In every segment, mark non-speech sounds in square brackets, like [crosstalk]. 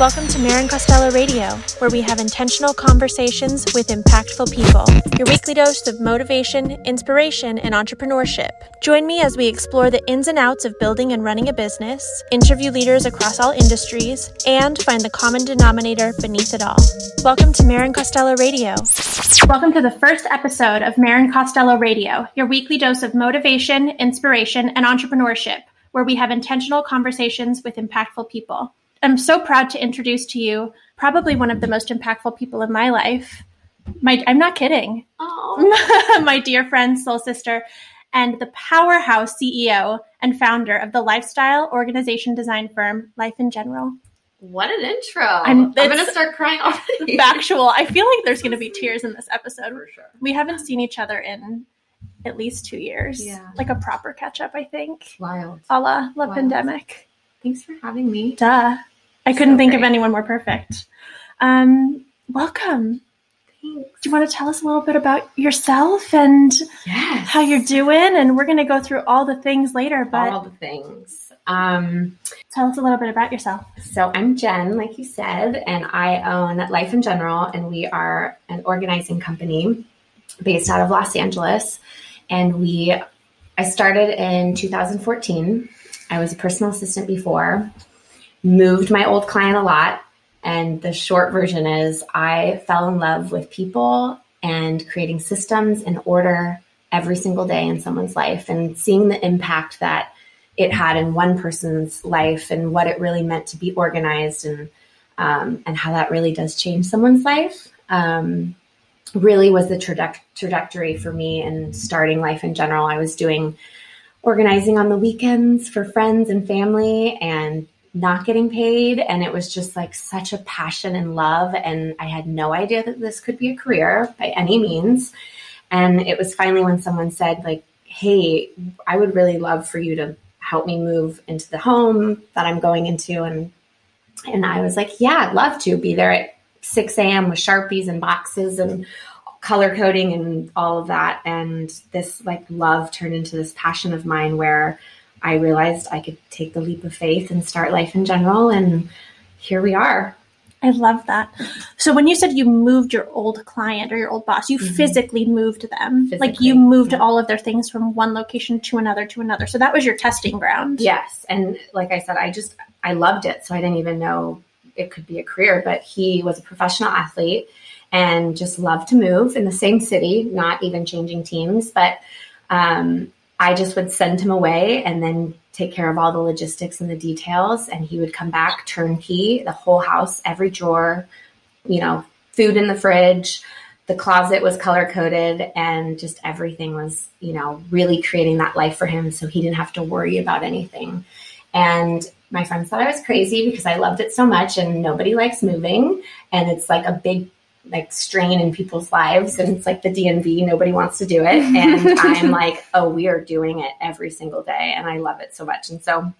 Welcome to Marin Costello Radio, where we have intentional conversations with impactful people. Your weekly dose of motivation, inspiration, and entrepreneurship. Join me as we explore the ins and outs of building and running a business, interview leaders across all industries, and find the common denominator beneath it all. Welcome to Marin Costello Radio. Welcome to the first episode of Marin Costello Radio, your weekly dose of motivation, inspiration, and entrepreneurship, where we have intentional conversations with impactful people. I'm so proud to introduce to you probably one of the most impactful people in my life. My, I'm not kidding. [laughs] my dear friend, soul sister, and the powerhouse CEO and founder of the lifestyle organization design firm Life in General. What an intro! I'm- I'm, going to start crying already. [laughs] Factual. I feel like there's going to be [laughs] tears in this episode. for sure. We haven't seen each other in at least two years. Yeah. Like a proper catch up, I think. Wild. A la La Wow. Pandemic. Thanks for having me. Duh. I couldn't So think of anyone more perfect. Um, welcome. Thanks. Do you want to tell us a little bit about yourself and Yes. how you're doing? And we're going to go through all the things later, but All the things. Um, tell us a little bit about yourself. so I'm Jen, like you said, and I own Life in General, and we are an organizing company based out of Los Angeles. And we, I started in 2014. I was a personal assistant before, moved my old client a lot. And the short version is I fell in love with people and creating systems and order every single day in someone's life and seeing the impact that it had in one person's life and what it really meant to be organized and um, and how that really does change someone's life um, really was the traje- trajectory for me and starting life in general. I was doing organizing on the weekends for friends and family and not getting paid and it was just like such a passion and love and I had no idea that this could be a career by any means and it was finally when someone said like hey I would really love for you to help me move into the home that I'm going into and and I was like yeah I'd love to be there at 6 a.m. with sharpies and boxes and color coding and all of that and this like love turned into this passion of mine where I realized I could take the leap of faith and start life in general and here we are. I love that. So when you said you moved your old client or your old boss, you Mhm. physically moved them. like you moved yeah. all of their things from one location to another to another. So that was your testing ground. Yes, and like I said I just I loved it so I didn't even know it could be a career but he was a professional athlete and just loved to move in the same city, not even changing teams, but um I just would send him away and then take care of all the logistics and the details. And he would come back turnkey, the whole house, every drawer, you know, food in the fridge. The closet was color coded and just everything was, you know, really creating that life for him so he didn't have to worry about anything. And my friends thought I was crazy because I loved it so much and nobody likes moving. And it's like a big like strain in people's lives. And it's like the DMV nobody wants to do it. [laughs] And I'm like oh we are doing it every single day. And I love it so much. And so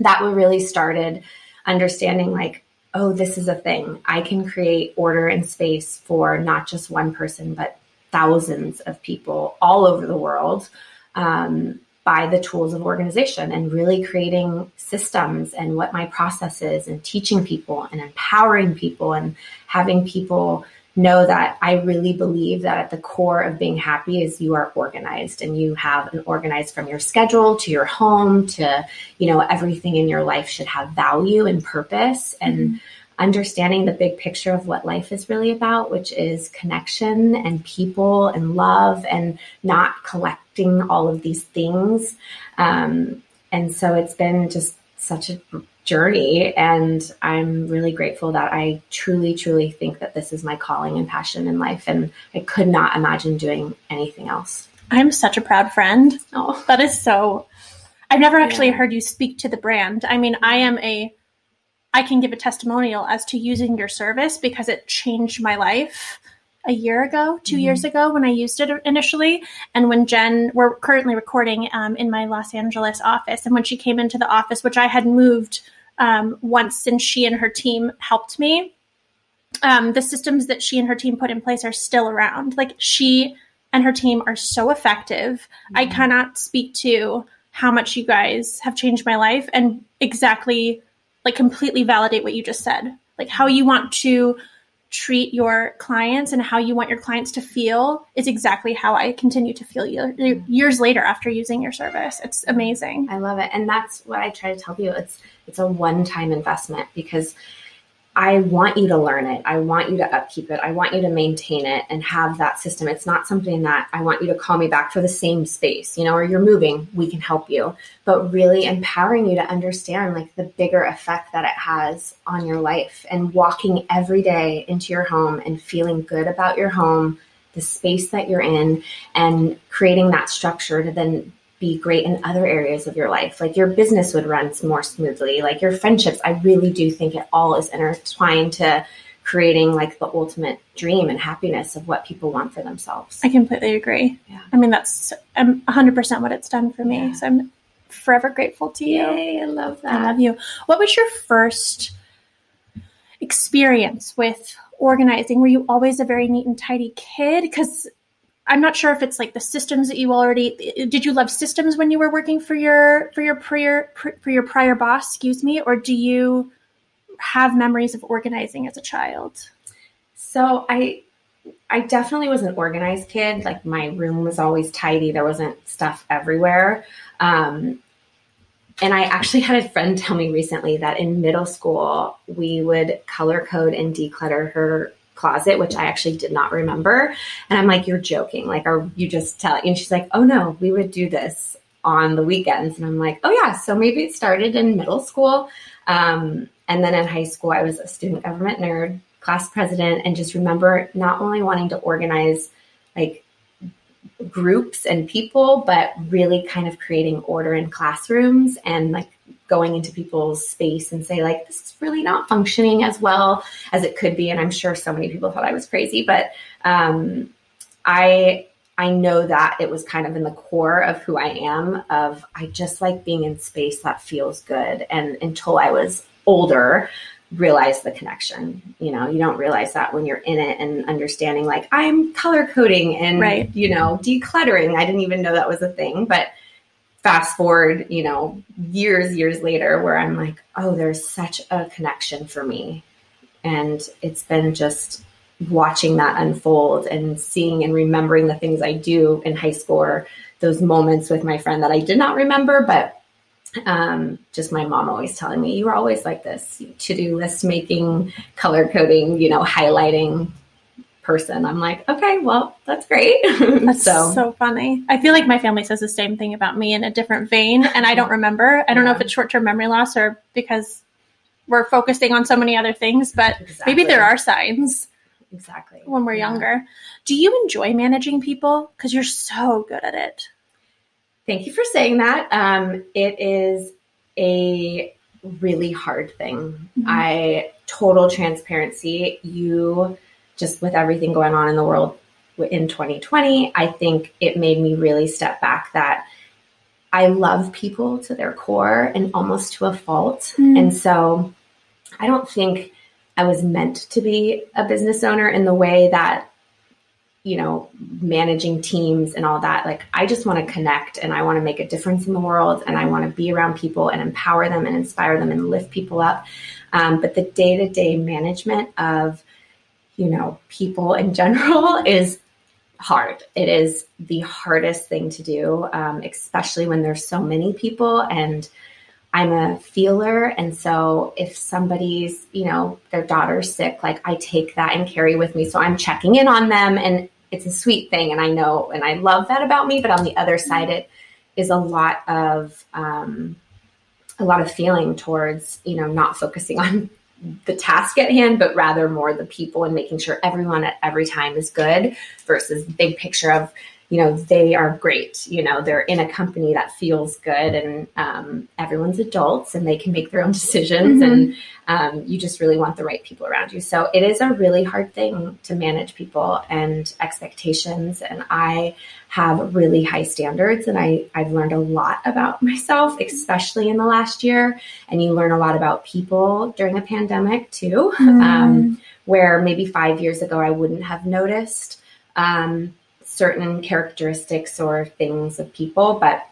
that really started understanding like oh this is a thing. I can create order and space for not just one person but thousands of people all over the world. Um, by the tools of organization and really creating systems and what my process is and teaching people and empowering people and having people know that I really believe that at the core of being happy is you are organized and you have an organized from your schedule to your home to, you know, everything in your life should have value and purpose. And mm-hmm. Understanding the big picture of what life is really about, which is connection and people and love and not collecting all of these things. Um, and so it's been just such a journey and i'm really grateful that i truly truly think that this is my calling and passion in life and i could not imagine doing anything else I'm such a proud friend. oh That is so. I've never actually Yeah. heard you speak to the brand. I mean, I am a. I can give a testimonial as to using your service because it changed my life a year ago, 2 Mhm. years ago when I used it initially. And when Jen, we're currently recording um, in my Los Angeles office, and when she came into the office, which I had moved um, once since she and her team helped me, um, the systems that she and her team put in place are still around. Like she and her team are so effective. I cannot speak to how much you guys have changed my life and exactly like completely validate what you just said. Like how you want to treat your clients and how you want your clients to feel is exactly how I continue to feel mm-hmm. years later after using your service. It's amazing. I love it. And that's what I try to tell you. It's it's a one-time investment because I want you to learn it. I want you to upkeep it. I want you to maintain it and have that system. It's not something that I want you to call me back for the same space, you know, or you're moving, we can help you. But really empowering you to understand like the bigger effect that it has on your life and walking every day into your home and feeling good about your home, the space that you're in, and creating that structure to then be great in other areas of your life. Like your business would run more smoothly, like your friendships. I really do think it all is intertwined to creating like the ultimate dream and happiness of what people want for themselves. I completely agree. Yeah. I mean, that's um, 100% what it's done for me. Yeah. So I'm forever grateful to you. Yay, I love that. I love you. What was your first experience with organizing? Were you always a very neat and tidy kid? Because I'm not sure if it's like the systems that you already did. You love systems when you were working for your for your prior for your prior boss, excuse me, or do you have memories of organizing as a child? So I I definitely was an organized kid. Like my room was always tidy. There wasn't stuff everywhere. Um, and I actually had a friend tell me recently that in middle school we would color code and declutter her closet, which I actually did not remember. And I'm like, you're joking. Like, are you just telling? And she's like, oh no, we would do this on the weekends. And I'm like, oh yeah. So maybe it started in middle school. Um, and then in high school, I was a student government nerd, class president, and just remember not only wanting to organize like groups and people, but really kind of creating order in classrooms and like going into people's space and say like this is really not functioning as well as it could be and i'm sure so many people thought i was crazy but um, i i know that it was kind of in the core of who i am of i just like being in space that feels good and until i was older realize the connection you know you don't realize that when you're in it and understanding like i'm color coding and right. you know decluttering i didn't even know that was a thing but fast forward, you know, years, years later, where I'm like, oh, there's such a connection for me. And it's been just watching that unfold and seeing and remembering the things I do in high school or those moments with my friend that I did not remember, but um, just my mom always telling me, you were always like this. To do list making, color coding, you know, highlighting person. I'm like, okay, well, that's great. [laughs] That's so. so funny. I feel like my family says the same thing about me in a different vein, and I don't remember. I don't yeah. know if it's short term memory loss or because we're focusing on so many other things, but exactly. maybe there are signs. Exactly. When we're yeah. younger. Do you enjoy managing people? Because you're so good at it. Thank you for saying that. Um, it is a really hard thing. Mm-hmm. I total transparency. You just with everything going on in the world in 2020, I think it made me really step back that I love people to their core and almost to a fault. Mm. And so I don't think I was meant to be a business owner in the way that you know, managing teams and all that. Like, I just want to connect and I want to make a difference in the world and I want to be around people and empower them and inspire them and lift people up. Um, but the day to day management of you know, people in general [laughs] is hard. It is the hardest thing to do, um, especially when there's so many people. And I'm a feeler. And so if somebody's, you know, their daughter's sick, like I take that and carry with me. So I'm checking in on them and it's a sweet thing. And I know, and I love that about me. But on the other side, it is a lot of, um, a lot of feeling towards, you know, not focusing [laughs] on the task at hand, but rather more the people and making sure everyone at every time is good versus the big picture of you know they are great. You know they're in a company that feels good and um, everyone's adults and they can make their own [laughs] decisions mm-hmm. and um, you just really want the right people around you. So it is a really hard thing to manage people and expectations. And i have really high standards and I, i've learned a lot about myself especially in the last year and you learn a lot about people during a pandemic too mm. um, where maybe five years ago i wouldn't have noticed um, certain characteristics or things of people. But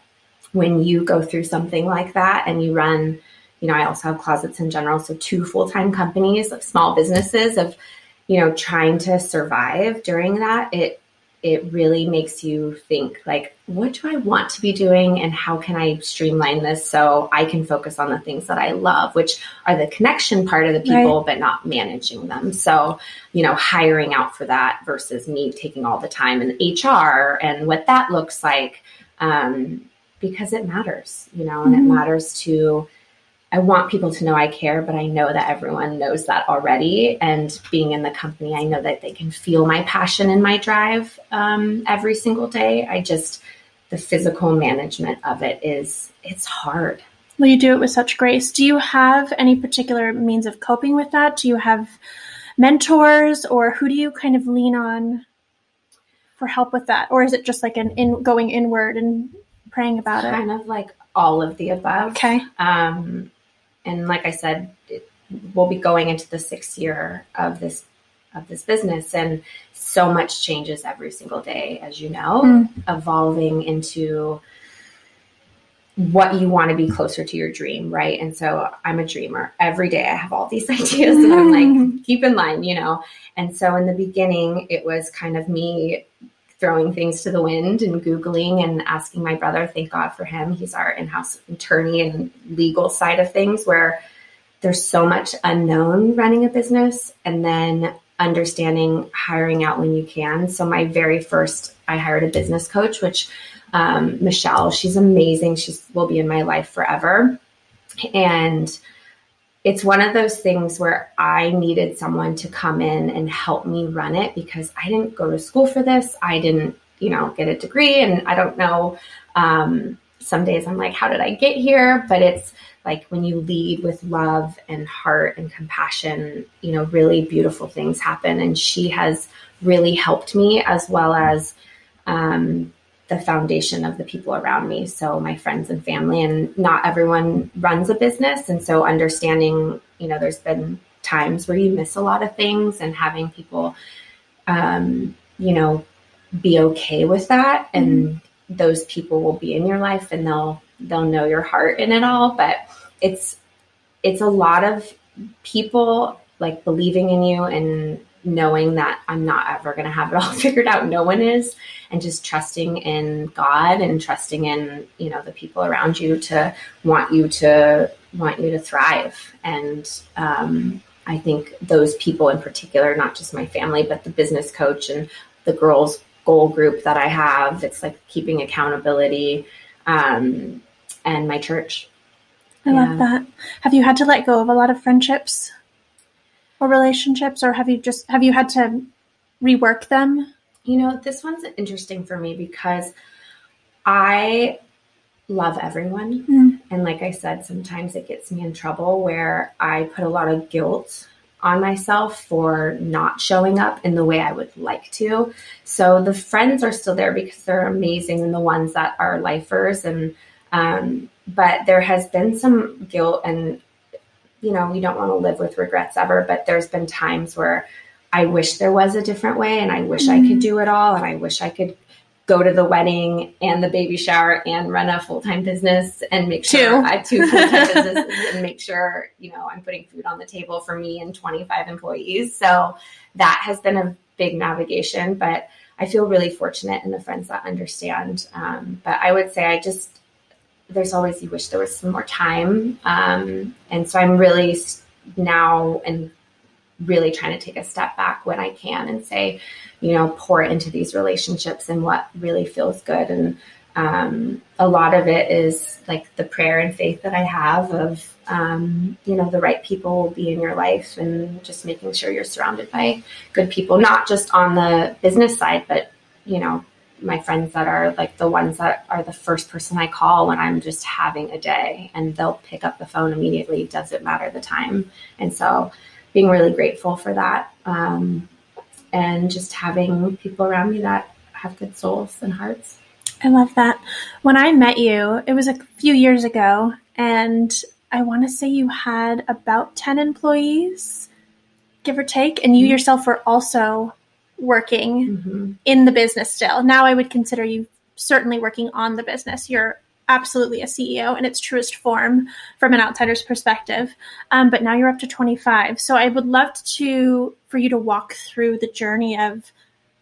when you go through something like that and you run, you know, I also have closets in general. So two full-time companies of small businesses of, you know, trying to survive during that. It, it really makes you think like, what do I want to be doing and how can I streamline this so I can focus on the things that I love, which are the connection part of the people, right. but not managing them. So, you know, hiring out for that versus me taking all the time in HR and what that looks like. Um, because it matters, you know, and mm-hmm. it matters to, I want people to know I care, but I know that everyone knows that already. And being in the company, I know that they can feel my passion and my drive um, every single day. I just, the physical management of it is, it's hard. Well, you do it with such grace. Do you have any particular means of coping with that? Do you have mentors or who do you kind of lean on for help with that? Or is it just like an in going inward and praying about it? Kind of like all of the above. Okay. Um, and like I said, it, we'll be going into the sixth year of this of this business, and so much changes every single day, as you know, mm. evolving into what you want to be closer to your dream, right? And so I'm a dreamer. Every day I have all these [laughs] ideas, and I'm like, keep in line, you know. And so in the beginning, it was kind of me throwing things to the wind and Googling and asking my brother, thank God for him. He's our in house attorney and legal side of things where there's so much unknown running a business and then understanding hiring out when you can. So, my very first, I hired a business coach, which um, Michelle, she's amazing. She will be in my life forever. And it's one of those things where I needed someone to come in and help me run it because I didn't go to school for this. I didn't, you know, get a degree and I don't know. Um, some days I'm like, how did I get here? But it's like when you lead with love and heart and compassion, you know, really beautiful things happen. And she has really helped me as well as, um, the foundation of the people around me. So my friends and family, and not everyone runs a business. And so understanding, you know, there's been times where you miss a lot of things and having people, um, you know, be okay with that. And mm-hmm. those people will be in your life and they'll, they'll know your heart in it all. But it's, it's a lot of people like believing in you and knowing that I'm not ever going to have it all [laughs] figured out. No one is. And just trusting in God and trusting in, you know, the people around you to want you to want you to thrive. And um, I think those people in particular, not just my family, but the business coach and the girls goal group that I have, it's like keeping accountability um, and my church. I yeah. love that. Have you had to let go of a lot of friendships or relationships, or have you just have you had to rework them? You know, this one's interesting for me because I love everyone. Mm. And like I said, sometimes it gets me in trouble where I put a lot of guilt on myself for not showing up in the way I would like to. So the friends are still there because they're amazing and the ones that are lifers and um, but there has been some guilt and you know, we don't want to live with regrets ever, but there's been times where I wish there was a different way and I wish mm-hmm. I could mm-hmm. do it all and I wish I could go to the wedding and the baby shower and run a full-time business and make sure two. I have two full-time [laughs] businesses and make sure, you know, I'm putting food on the table for me and 25 employees. So that has been a big navigation, but I feel really fortunate in the friends that understand. Um, but I would say I just there's always you wish there was some more time. Um, and so I'm really now and really trying to take a step back when I can and say, you know, pour into these relationships and what really feels good. And um, a lot of it is like the prayer and faith that I have of, um, you know, the right people will be in your life and just making sure you're surrounded by good people, not just on the business side, but, you know, my friends that are like the ones that are the first person I call when I'm just having a day and they'll pick up the phone immediately. Doesn't matter the time. And so being really grateful for that. Um, and just having people around me that have good souls and hearts. I love that. When I met you, it was a few years ago, and I want to say you had about 10 employees, give or take, and you mm-hmm. yourself were also working mm-hmm. in the business still. Now I would consider you certainly working on the business. You're absolutely a CEO in its truest form from an outsider's perspective. Um, but now you're up to 25. So I would love to for you to walk through the journey of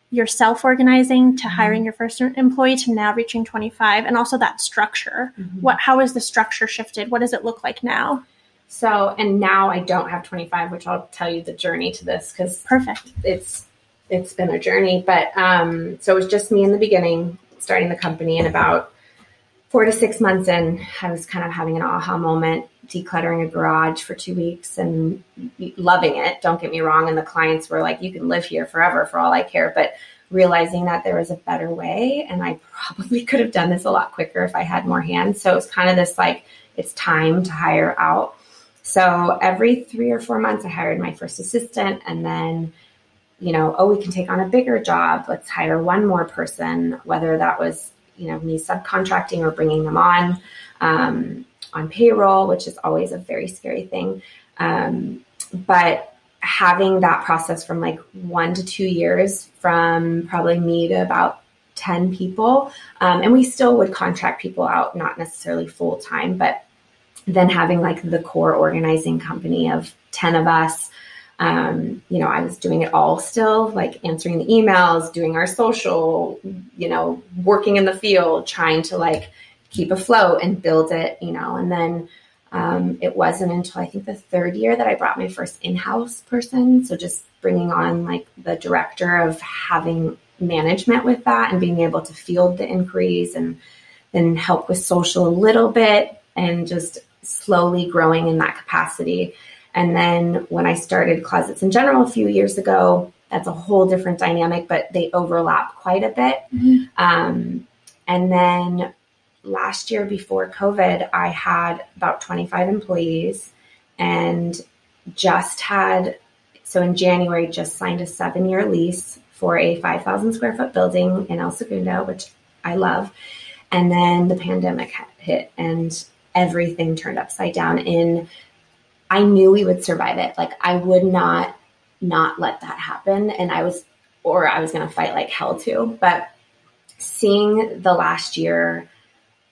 your self organizing to mm-hmm. hiring your first employee to now reaching 25 and also that structure. Mm-hmm. What how has the structure shifted? What does it look like now? So, and now I don't have 25, which I'll tell you the journey to this because perfect. It's it's been a journey, but um, so it was just me in the beginning, starting the company, and about four to six months in, I was kind of having an aha moment, decluttering a garage for two weeks and loving it. Don't get me wrong, and the clients were like, "You can live here forever for all I care," but realizing that there was a better way, and I probably [laughs] could have done this a lot quicker if I had more hands. So it was kind of this like, it's time to hire out so every three or four months, I hired my first assistant and then you know, oh, we can take on a bigger job. Let's hire one more person, whether that was, you know, me subcontracting or bringing them on um, on payroll, which is always a very scary thing. Um, but having that process from like one to two years, from probably me to about 10 people, um, and we still would contract people out, not necessarily full time, but then having like the core organizing company of 10 of us um, you know i was doing it all still like answering the emails doing our social you know working in the field trying to like keep afloat and build it you know and then um, it wasn't until i think the third year that i brought my first in-house person so just bringing on like the director of having management with that and being able to field the inquiries and then help with social a little bit and just slowly growing in that capacity. And then when I started Closets in General a few years ago, that's a whole different dynamic, but they overlap quite a bit. Mm-hmm. Um, and then last year before COVID, I had about 25 employees and just had, so in January, just signed a seven year lease for a 5,000 square foot building in El Segundo, which I love. And then the pandemic hit and everything turned upside down in I knew we would survive it. Like I would not not let that happen and I was or I was going to fight like hell too. But seeing the last year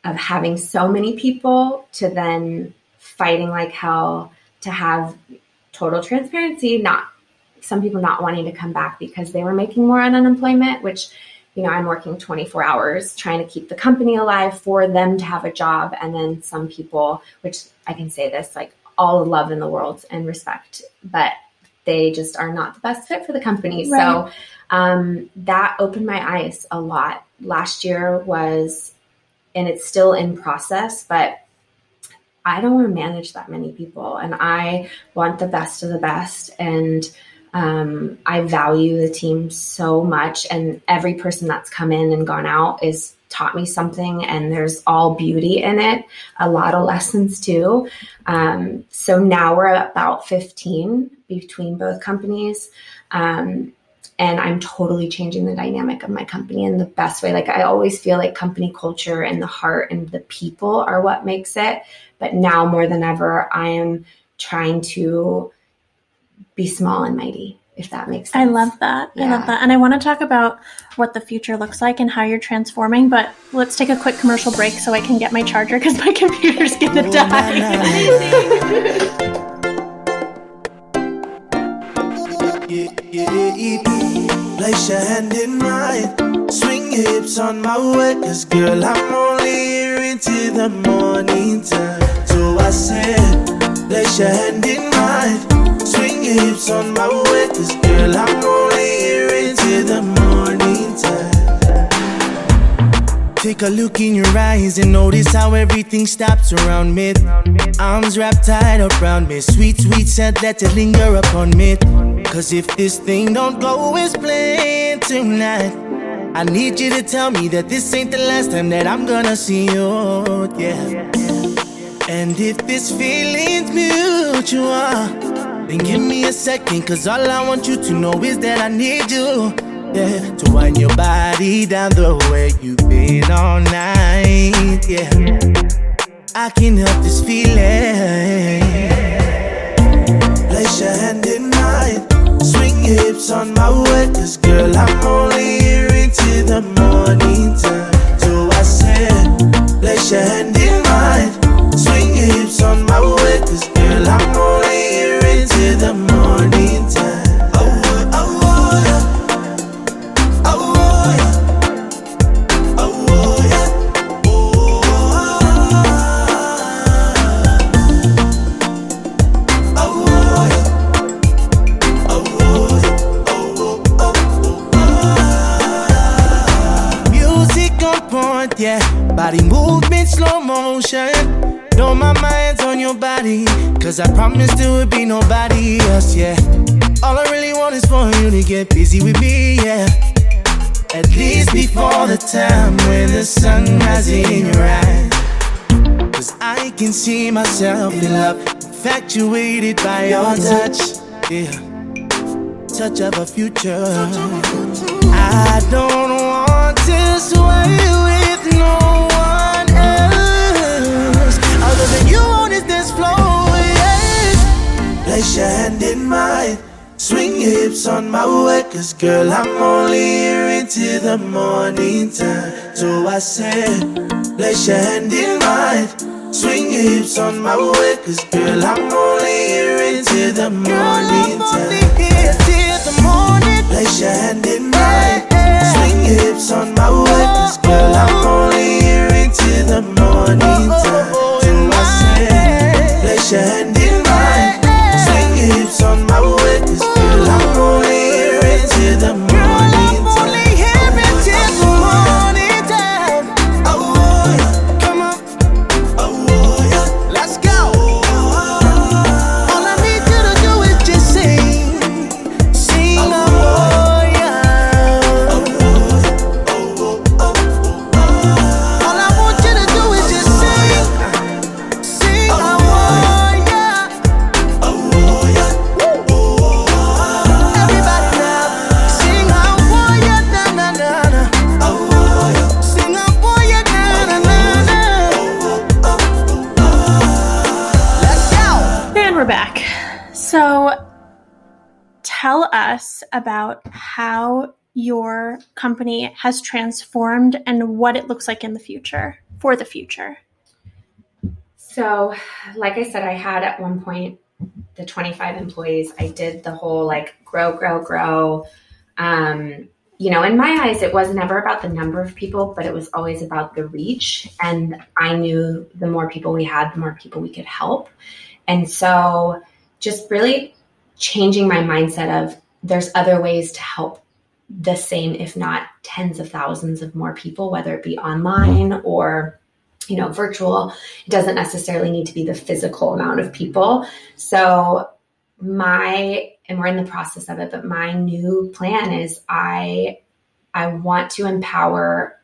of having so many people to then fighting like hell to have total transparency, not some people not wanting to come back because they were making more on unemployment, which you know, I'm working 24 hours trying to keep the company alive for them to have a job. And then some people, which I can say this, like all the love in the world and respect, but they just are not the best fit for the company. Right. So um, that opened my eyes a lot. Last year was, and it's still in process, but I don't want to manage that many people and I want the best of the best. And um, I value the team so much, and every person that's come in and gone out is taught me something, and there's all beauty in it, a lot of lessons too. Um, so now we're about 15 between both companies. Um, and I'm totally changing the dynamic of my company in the best way. Like I always feel like company culture and the heart and the people are what makes it. But now more than ever, I am trying to be small and mighty if that makes sense. I love that. Yeah. I love that. And I want to talk about what the future looks like and how you're transforming, but let's take a quick commercial break so I can get my charger because my [laughs] computer's going to oh, die. Nah, nah. Place your hand in mine, swing your hips on my way, cause girl, I'm only here into the morning time. So I said, place your hand in mine hips on my way, girl, I'm only here until the morning time. Take a look in your eyes and notice how everything stops around me. Arms wrapped tight around me. Sweet, sweet scent, let it linger upon me. Cause if this thing don't go as planned tonight, I need you to tell me that this ain't the last time that I'm gonna see you. Yeah. And if this feeling's mutual. Then give me a second, cause all I want you to know is that I need you. Yeah, to wind your body down the way you've been all night. Yeah, I can help this feeling. Place your hand in mine, swing your hips on my way. Cause girl, I'm only here until the morning time. So I said, place your hand your body. Cause I promised there would be nobody else, yeah. All I really want is for you to get busy with me, yeah. At least before the time when the sun rises in your eyes. Cause I can see myself in love, infatuated by your touch, yeah. Touch of a future. I don't want to sway with no one else other than you Place your hand in mine. Swing your hips on my way, cause girl, I'm only here into the morning time. So I said, place your hand in mine. Swing your hips on my way, cause girl, I'm only here into the morning time. Place your hand in mine. Swing your hips on my way, cause girl, I'm only here into the morning time. So I said, place your hand in mine. Hips on my girl, I'm here into the about how your company has transformed and what it looks like in the future for the future. So, like I said, I had at one point the 25 employees. I did the whole like grow, grow, grow. Um, you know, in my eyes, it was never about the number of people, but it was always about the reach. And I knew the more people we had, the more people we could help. And so, just really changing my mindset of there's other ways to help the same, if not tens of thousands of more people, whether it be online mm-hmm. or you know virtual. It doesn't necessarily need to be the physical amount of people. So my and we're in the process of it but my new plan is i i want to empower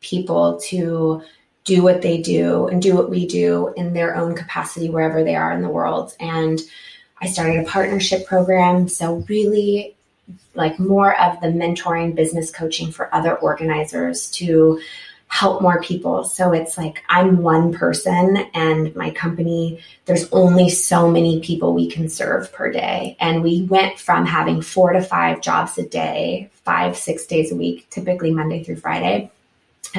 people to do what they do and do what we do in their own capacity wherever they are in the world. And i started a partnership program so really like more of the mentoring business coaching for other organizers to help more people. So it's like I'm one person and my company, there's only so many people we can serve per day. And we went from having four to five jobs a day, five, six days a week, typically Monday through Friday,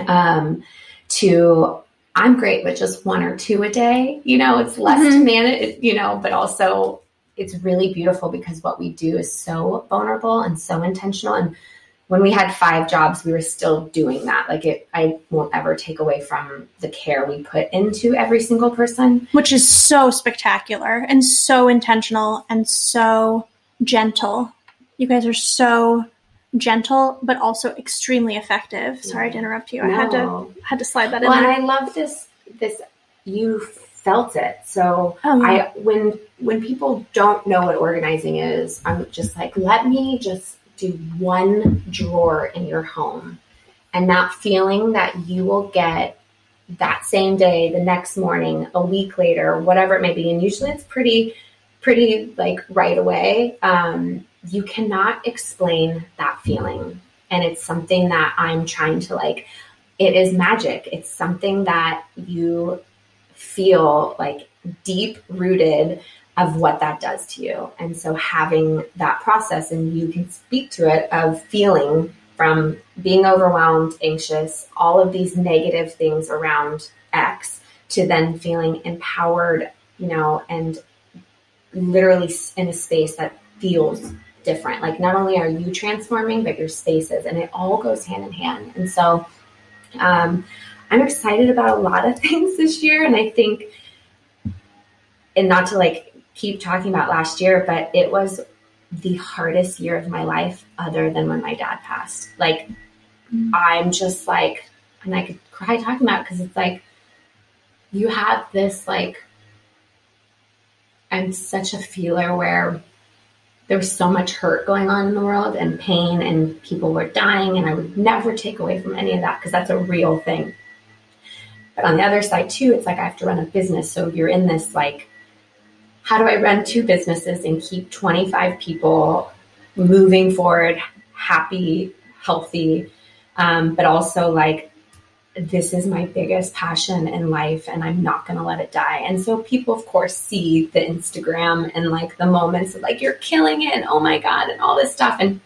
um, to I'm great with just one or two a day. You know, it's less to manage, you know, but also it's really beautiful because what we do is so vulnerable and so intentional. And when we had five jobs, we were still doing that. Like it, I won't ever take away from the care we put into every single person. which is so spectacular and so intentional and so gentle. You guys are so gentle, but also extremely effective. Sorry to interrupt you. I had to had to slide that in Well, and. I love this. This you felt it. So Oh. I when when people don't know what organizing is, I'm just like, let me just do one drawer in your home, and that feeling that you will get that same day, the next morning, a week later, whatever it may be, and usually it's pretty pretty like right away. Um, you cannot explain that feeling, and it's something that I'm trying to like it is magic. It's something that you feel like deep rooted of what that does to you. And so having that process and you can speak to it of feeling from being overwhelmed, anxious, all of these negative things around X to then feeling empowered, you know, and literally in a space that feels different. Like not only are you transforming, but your spaces and it all goes hand in hand. And so um, I'm excited about a lot of [laughs] things this year, and I think, and not to like keep talking about last year, but it was the hardest year of my life, other than when my dad passed. Like, mm. I'm just like and I could cry talking about it because it's like you have this like I'm such a feeler where there's so much hurt going on in the world and pain and people were dying and I would never take away from any of that because that's a real thing. But on the other side too, it's like I have to run a business. So you're in this like, how do I run two businesses and keep 25 people moving forward, happy, healthy, um, but also like this is my biggest passion in life and I'm not going to let it die. And so people, of course, see the Instagram and like the moments of like, you're killing it and oh my God, and all this stuff. And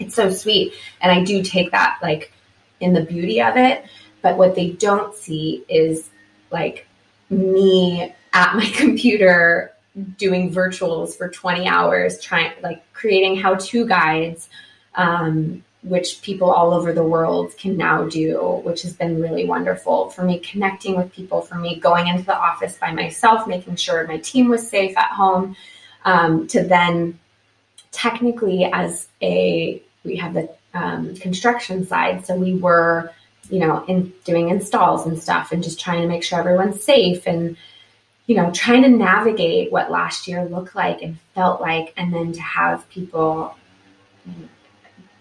it's so sweet. And I do take that like in the beauty of it. But what they don't see is like me at my [laughs] computer doing virtuals for 20 hours, trying like creating how to guides. Um, which people all over the world can now do, which has been really wonderful for me connecting with people, for me going into the office by myself, making sure my team was safe at home, um, to then technically as a we have the um, construction side, so we were you know in doing installs and stuff, and just trying to make sure everyone's safe and you know trying to navigate what last year looked like and felt like, and then to have people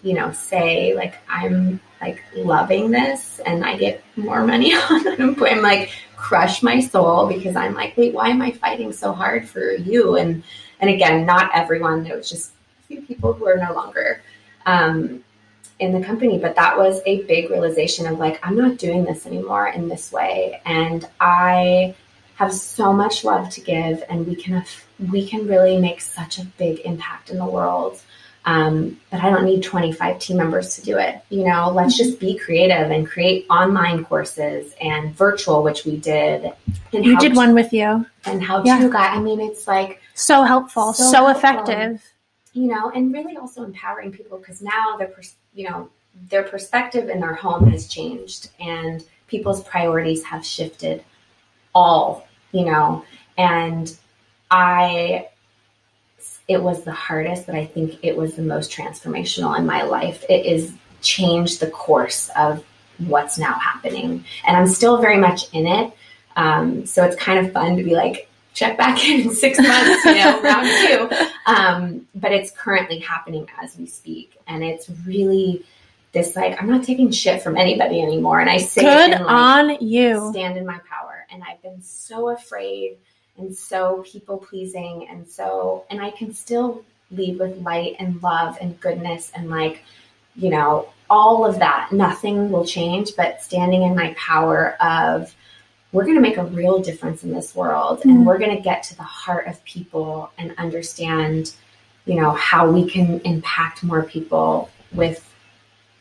you know, say like I'm like loving this and I get more money [laughs] on unemployment, I'm like crush my soul because I'm like, wait, why am I fighting so hard for you? And and again, not everyone. It was just a few people who are no longer um, in the company, but that was a big realization of like, I'm not doing this anymore in this way, and I have so much love to give, and we can we can really make such a big impact in the world um, but I don't need 25 team members to do it. You know, let's just be creative and create online courses and virtual, which we did. And you did to, one with you. And how yeah. to guide. I mean, it's like so helpful, so, so helpful, effective. You know, and really also empowering people because now their, you know, their perspective in their home has changed and people's priorities have shifted all, you know, and I it was the hardest, but I think it was the most transformational in my life. It is changed the course of what's now happening. And I'm still very much in it. Um, so it's kind of fun to be like, check back in in six months, you know, round two. [laughs] Um, but it's currently happening as we speak. And it's really this like, I'm not taking shit from anybody anymore. And I say, good and, like, on you. Stand in my power. And I've been so afraid and so people pleasing and so and I can still lead with light and love and goodness and like you know all of that nothing will change but standing in my power of we're going to make a real difference in this world mm-hmm. and we're going to get to the heart of people and understand you know how we can impact more people with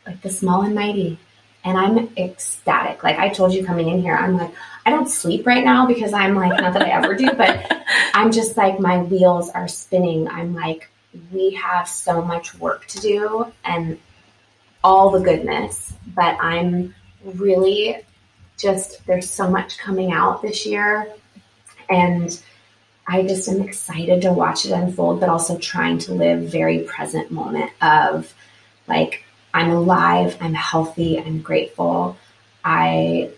like the small and mighty and I'm ecstatic. Like I told you coming in here, I'm like, I don't sleep right now because I'm like, not that I ever do, but [laughs] I'm just like, my wheels are spinning. I'm like, we have so much work to do and all the goodness, but I'm really just, there's so much coming out this year. And I just am excited to watch it unfold, but also trying to live very present moment of like, I'm alive, I'm healthy, I'm grateful. I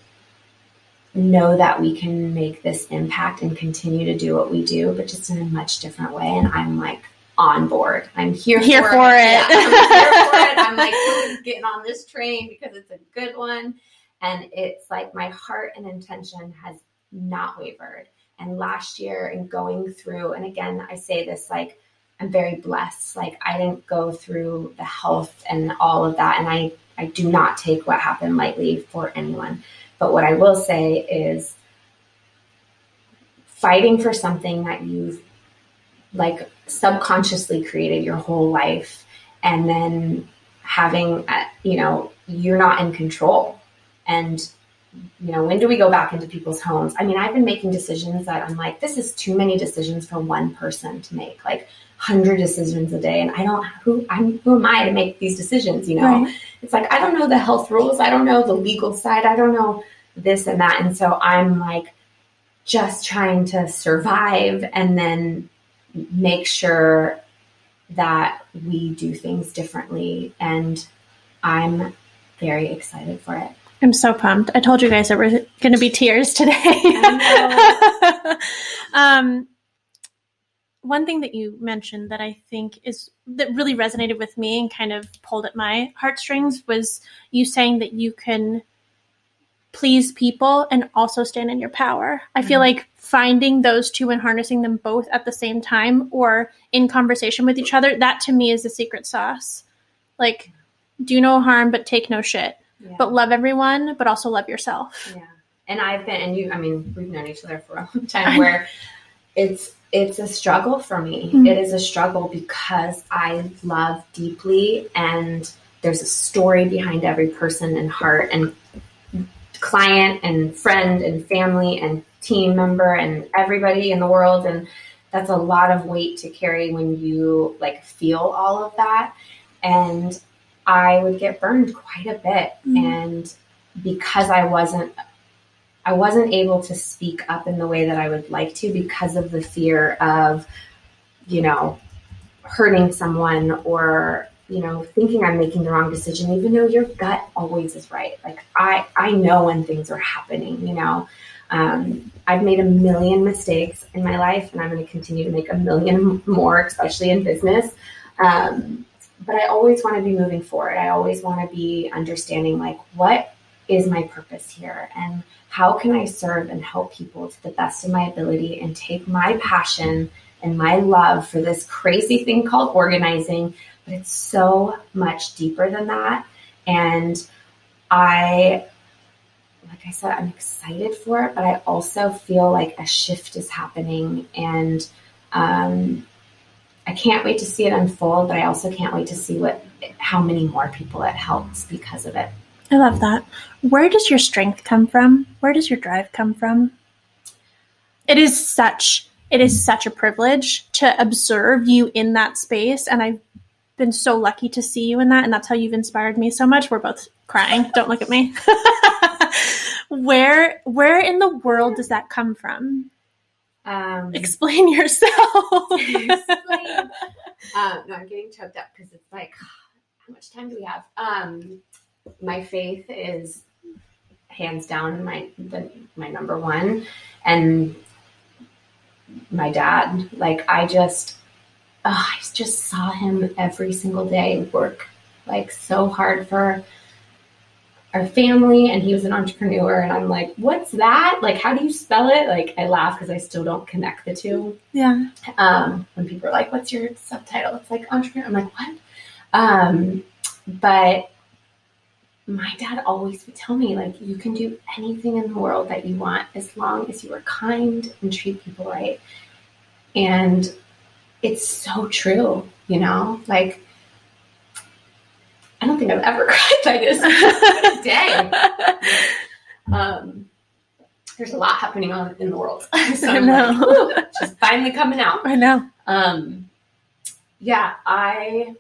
know that we can make this impact and continue to do what we do, but just in a much different way. And I'm like on board. I'm here, here for, for it. it. Yeah, I'm here for it. I'm like [laughs] getting on this train because it's a good one. And it's like my heart and intention has not wavered. And last year and going through, and again, I say this like I'm very blessed. Like I didn't go through the health and all of that. And I, I do not take what happened lightly for anyone. But what I will say is fighting for something that you've like subconsciously created your whole life and then having, uh, you know, you're not in control. And you know, when do we go back into people's homes? I mean, I've been making decisions that I'm like, this is too many decisions for one person to make. Like, hundred decisions a day and I don't who I'm who am I to make these decisions, you know? Right. It's like I don't know the health rules, I don't know the legal side, I don't know this and that. And so I'm like just trying to survive and then make sure that we do things differently and I'm very excited for it. I'm so pumped. I told you guys there were going to be tears today. [laughs] um, one thing that you mentioned that I think is that really resonated with me and kind of pulled at my heartstrings was you saying that you can please people and also stand in your power. I feel mm-hmm. like finding those two and harnessing them both at the same time or in conversation with each other, that to me is the secret sauce. Like, do no harm, but take no shit. Yeah. But love everyone, but also love yourself. Yeah. And I've been, and you, I mean, we've known each other for a long time where it's, it's a struggle for me. Mm-hmm. It is a struggle because I love deeply and there's a story behind every person and heart and client and friend and family and team member and everybody in the world and that's a lot of weight to carry when you like feel all of that and i would get burned quite a bit mm-hmm. and because i wasn't i wasn't able to speak up in the way that i would like to because of the fear of you know hurting someone or you know, thinking I'm making the wrong decision, even though your gut always is right. Like I, I know when things are happening, you know. Um, I've made a million mistakes in my life and I'm going to continue to make a million [laughs] more, especially in business. Um, but I always want to be moving forward. I always want to be understanding like what is my purpose here and how can I serve and help people to the best of my ability and take my passion and my love for this crazy thing called organizing but it's so much deeper than that. And I, like I said, I'm excited for it, but I also feel like a shift is happening. And um, I can't wait to see it unfold, but I also can't wait to see what how many more people it helps because of it. I love that. Where does your strength come from? Where does your drive come from? It is such it is such a privilege to observe you in that space and I've been so lucky to see you in that, and that's how you've inspired me so much. We're both crying. Don't look at me. [laughs] where where in the world does that come from? Um, [laughs] Explain yourself. [laughs] explain. [laughs] Um, no, I'm getting choked up because it's like, [sighs] how much time do we have? Um, my faith is hands down my the, my number one, and my dad. Like I just oh, I just saw him every single day work like so hard for our family and he was an entrepreneur and I'm like, what's that? Like, how do you spell it? Like, I laugh because I still don't connect the two. Yeah. Um, when people are like, what's your subtitle? It's like entrepreneur. I'm like, what? Um, but my dad always would tell me, like, you can do anything in the world that you want as long as you are kind and treat people right. And it's so true, you know? Like, I don't think I've ever [laughs] cried like this [laughs] day. Um, there's a lot happening on in the world. [laughs] so I know. Like, just finally coming out. I know. Um, yeah, I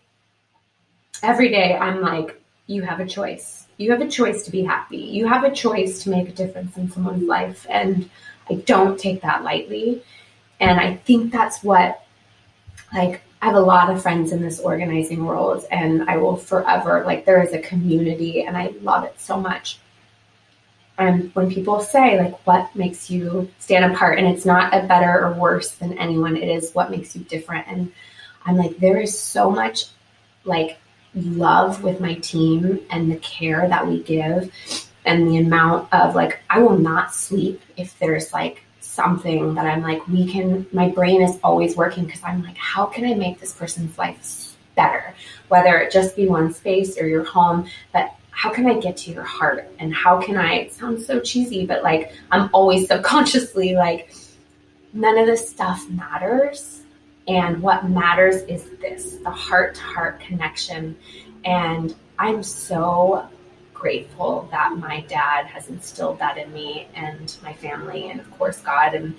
every day I'm like, you have a choice. You have a choice to be happy. You have a choice to make a difference in someone's life. And I don't take that lightly. And I think that's what like I have a lot of friends in this organizing world and I will forever like there is a community and I love it so much. And when people say like what makes you stand apart and it's not a better or worse than anyone, it is what makes you different. And I'm like, there is so much like love with my team and the care that we give and the amount of like I will not sleep if there's like something that I'm like, we can, my brain is always working because I'm like, how can I make this person's life better? Whether it just be one space or your home, but how can I get to your heart? And how can I, it sounds so cheesy, but like, I'm always subconsciously like, none of this stuff matters. And what matters is this the heart to heart connection. And I'm so grateful that my dad has instilled that in me and my family, and of course, God. And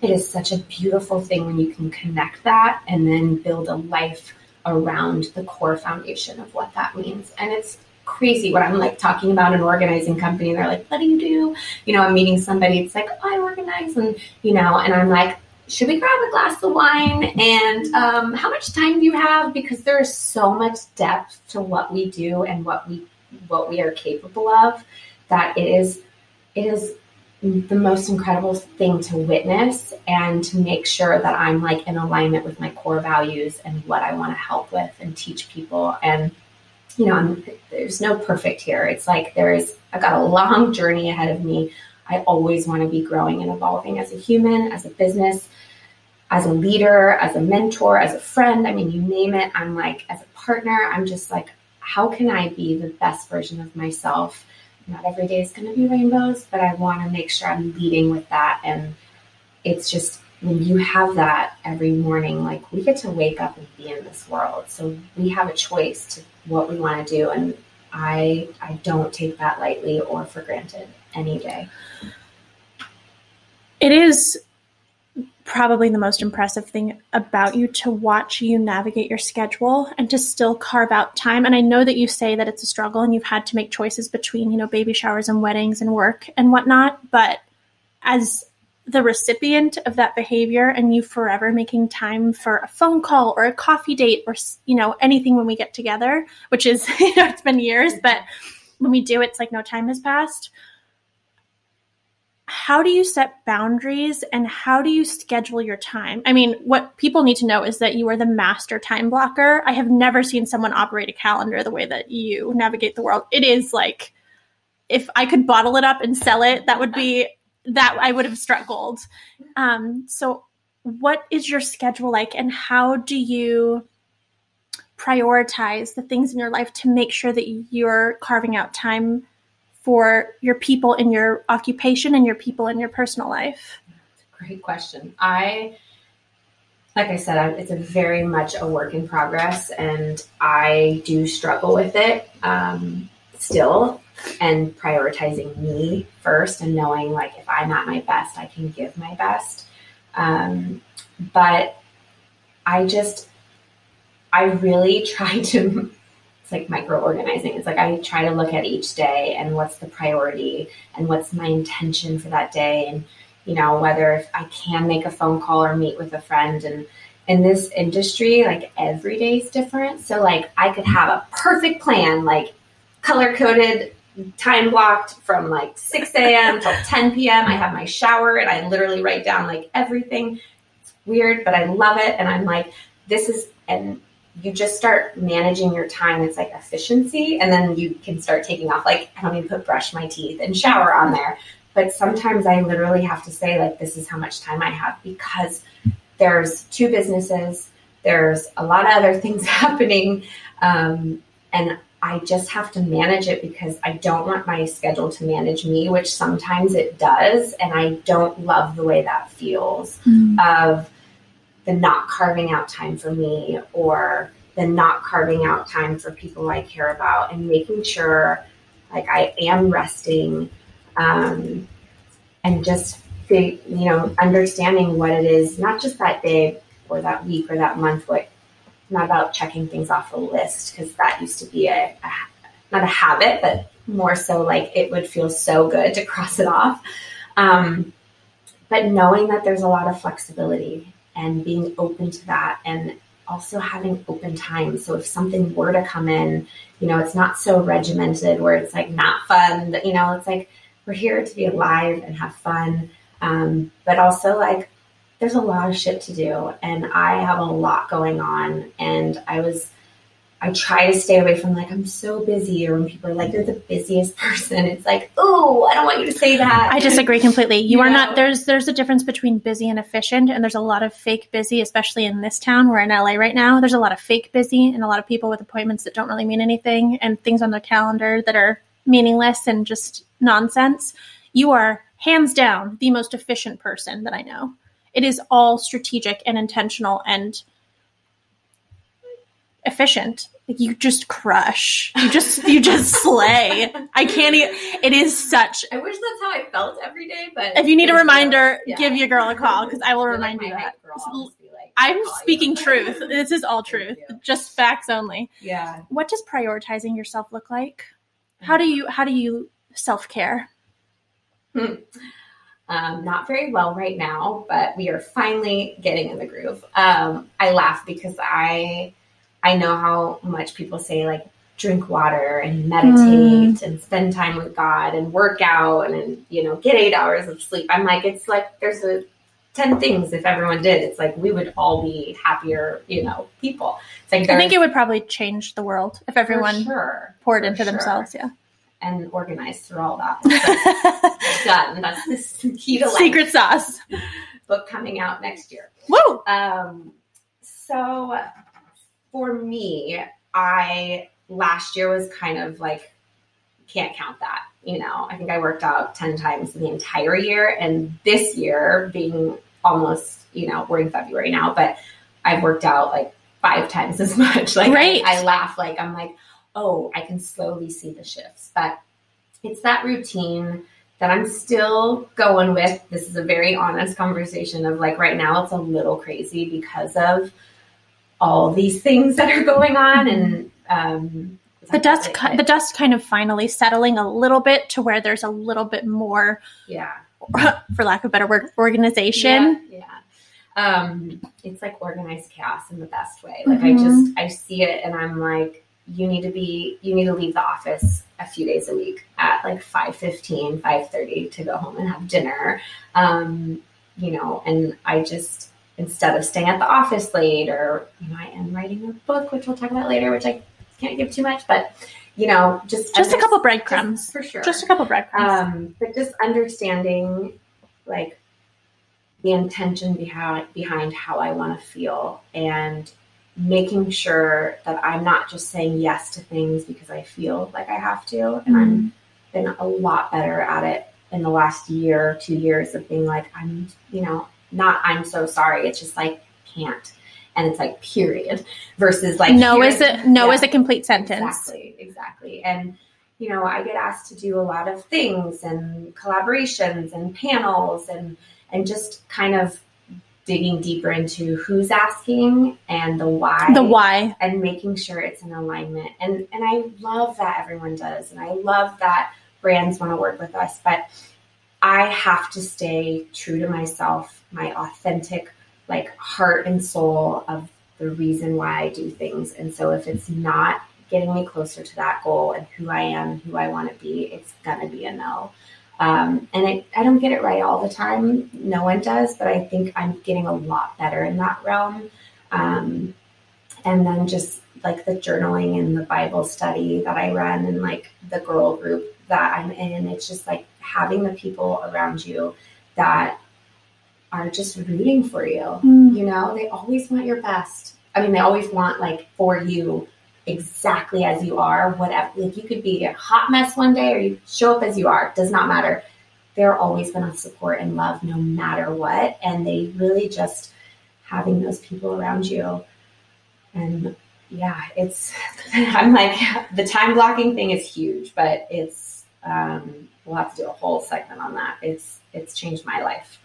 it is such a beautiful thing when you can connect that and then build a life around the core foundation of what that means. And it's crazy what I'm like talking about an organizing company. And they're like, what do you do? You know, I'm meeting somebody. It's like, oh, I organize. And, you know, and I'm like, should we grab a glass of wine? And um, how much time do you have? Because there is so much depth to what we do and what we what we are capable of, that it is it is the most incredible thing to witness and to make sure that I'm like in alignment with my core values and what I want to help with and teach people. And you know, I'm, there's no perfect here. It's like there is I've got a long [laughs] journey ahead of me. I always want to be growing and evolving as a human, as a business, as a leader, as a mentor, as a friend. I mean, you name it. I'm like, as a partner, I'm just like, how can I be the best version of myself? Not every day is going to be rainbows, but I want to make sure I'm leading with that. And it's just when you have that every morning, like we get to wake up and be in this world. So we have a choice to what we want to do. And I, I don't take that lightly or for granted any day. It is probably the most impressive thing about you to watch you navigate your schedule and to still carve out time. And I know that you say that it's a struggle and you've had to make choices between, you know, baby showers and weddings and work and whatnot. But as the recipient of that behavior and you forever making time for a phone call or a coffee date or, you know, anything when we get together, which is, [laughs] you know, it's been years, but when we do, it's like no time has passed how do you set boundaries and how do you schedule your time? I mean, what people need to know is that you are the master time blocker. I have never seen someone operate a calendar the way that you navigate the world. It is like if I could bottle it up and sell it, that would be that I would have struck gold. Um, so, what is your schedule like, and how do you prioritize the things in your life to make sure that you're carving out time for your people in your occupation and your people in your personal life? Great question. I, like I said, it's a very much a work in progress, and I do struggle with it um, still, and prioritizing me first, and knowing like if I'm at my best, I can give my best. Um, but I just, I really [laughs] try to it's like micro organizing. It's like I try to look at each day and what's the priority and what's my intention for that day. And, you know, whether I can make a phone call or meet with a friend. And in this industry, like every day is different. So, like, I could have a perfect plan, like color coded, time blocked from like 6 a.m. till 10 p.m. I have my shower and I literally write down like everything. It's weird, but I love it. And I'm like, this is, and you just start managing your time. It's like efficiency, and then you can start taking off. Like I don't even put brush my teeth and shower on there, but sometimes I literally have to say like this is how much time I have because there's two businesses, there's a lot of other [laughs] things happening, um, and I just have to manage it because I don't want my schedule to manage me, which sometimes it does, and I don't love the way that feels. Mm. Of the not carving out time for me or the not carving out time for people I care about and making sure like I am resting um, and just you know understanding what it is not just that day or that week or that month what not about checking things off a list because that used to be a, a not a habit but more so like it would feel so good to [laughs] cross it off. Um, but knowing that there's a lot of flexibility and being open to that and also having open time. So if something were to come in, you know, it's not so regimented where it's like not fun. but, You know, it's like we're here to be alive and have fun, um, but also like there's a lot of shit to do, and I have a lot going on, and I was I try to stay away from like I'm so busy or when people are like you're the busiest [laughs] person. It's like, oh, I don't want you to say that. I disagree completely. You, you are know? not there's there's a difference between busy and efficient and there's a lot of fake busy, especially in this town. We're in LA right now. There's a lot of fake busy and a lot of people with appointments that don't really mean anything and things on their calendar that are meaningless and just nonsense. You are hands down the most efficient person that I know. It is all strategic and intentional and efficient. Like you just crush. You just you just [laughs] slay. I can't even it is such I wish that's how I felt every day, but if you need a reminder, yeah. give your girl a call because I will remind like you that. Girl, like, I'm speaking truth. This is all [laughs] truth. Just facts only. Yeah. What does prioritizing yourself look like? How do you how do you self care? Hmm. Um, not very well right now, but we are finally getting in the groove. Um, I laugh because I I know how much people say like drink water and meditate and spend time with God and work out and, you know, get eight hours of sleep. I'm like, it's like there's a 10 things if everyone did. It's like we would all be happier, you know, people. It's like I think it would probably change the world if everyone sure, poured into sure. themselves. Yeah. and organized through all that. That's [laughs] done. That's the key to life. Secret sauce. book coming out next year. Woo! Um, so for me, I last year was kind of like can't count that. You know, I think I worked out ten times the entire year, and this year being almost, you know, we're in February now, but I've worked out like five times [laughs] as much. Like Great. I, I laugh, like I'm like, oh, I can slowly see the shifts, but it's that routine that I'm still going with. This is a very honest conversation of like right now it's a little crazy because of all these things that are going on and um The dust, ki- the dust, kind of finally settling a little bit to where there's a little bit more, yeah [laughs] for lack of a better word, organization. yeah, yeah. um it's like organized chaos in the best way like i Mhm. just i see it and i'm like you need to be you need to leave the office a few days a week at like 5.15 5.30 to go home and have dinner um you know and i just instead of staying at the office late or you know i am writing a book which we'll talk about later which i can't give too much but you know just Just a under- couple breadcrumbs. for sure Just a couple breadcrumbs. um, but just understanding like the intention behind behind how I want to feel and making sure that I'm not just saying yes to things because I feel like I have to. And I'm been a lot better at it in the last year, two years of being like, I'm, you know, not I'm so sorry. It's just like can't. And it's like period versus like no is a no Yeah. is a complete sentence. Exactly, exactly. And you know, I get asked to do a lot of things and collaborations and panels and and just kind of digging deeper into who's asking and the why The why. and making sure it's in alignment. And and I love that everyone does and I love that brands want to work with us, but I have to stay true to myself, my authentic like heart and soul of the reason why I do things. And so if it's not getting me closer to that goal and who I am who I want to be, it's gonna be a no. Um, and I, I don't get it right all the time. No one does, but I think I'm getting a lot better in that realm. Um, and then just like the journaling and the Bible study that I run and like the girl group that I'm in, it's just like having the people around you that are just rooting for you. Mm. You know, they always want your best. I mean, they always want like for you exactly as you are, whatever. Like you could be a hot mess one day or you show up as you are, does not matter. They're always going to support and love no matter what. And they really just having those people around you. And yeah, it's, [laughs] I'm like, the time blocking thing is huge, but it's, um, we'll have to do a whole segment on that. It's, it's changed my life.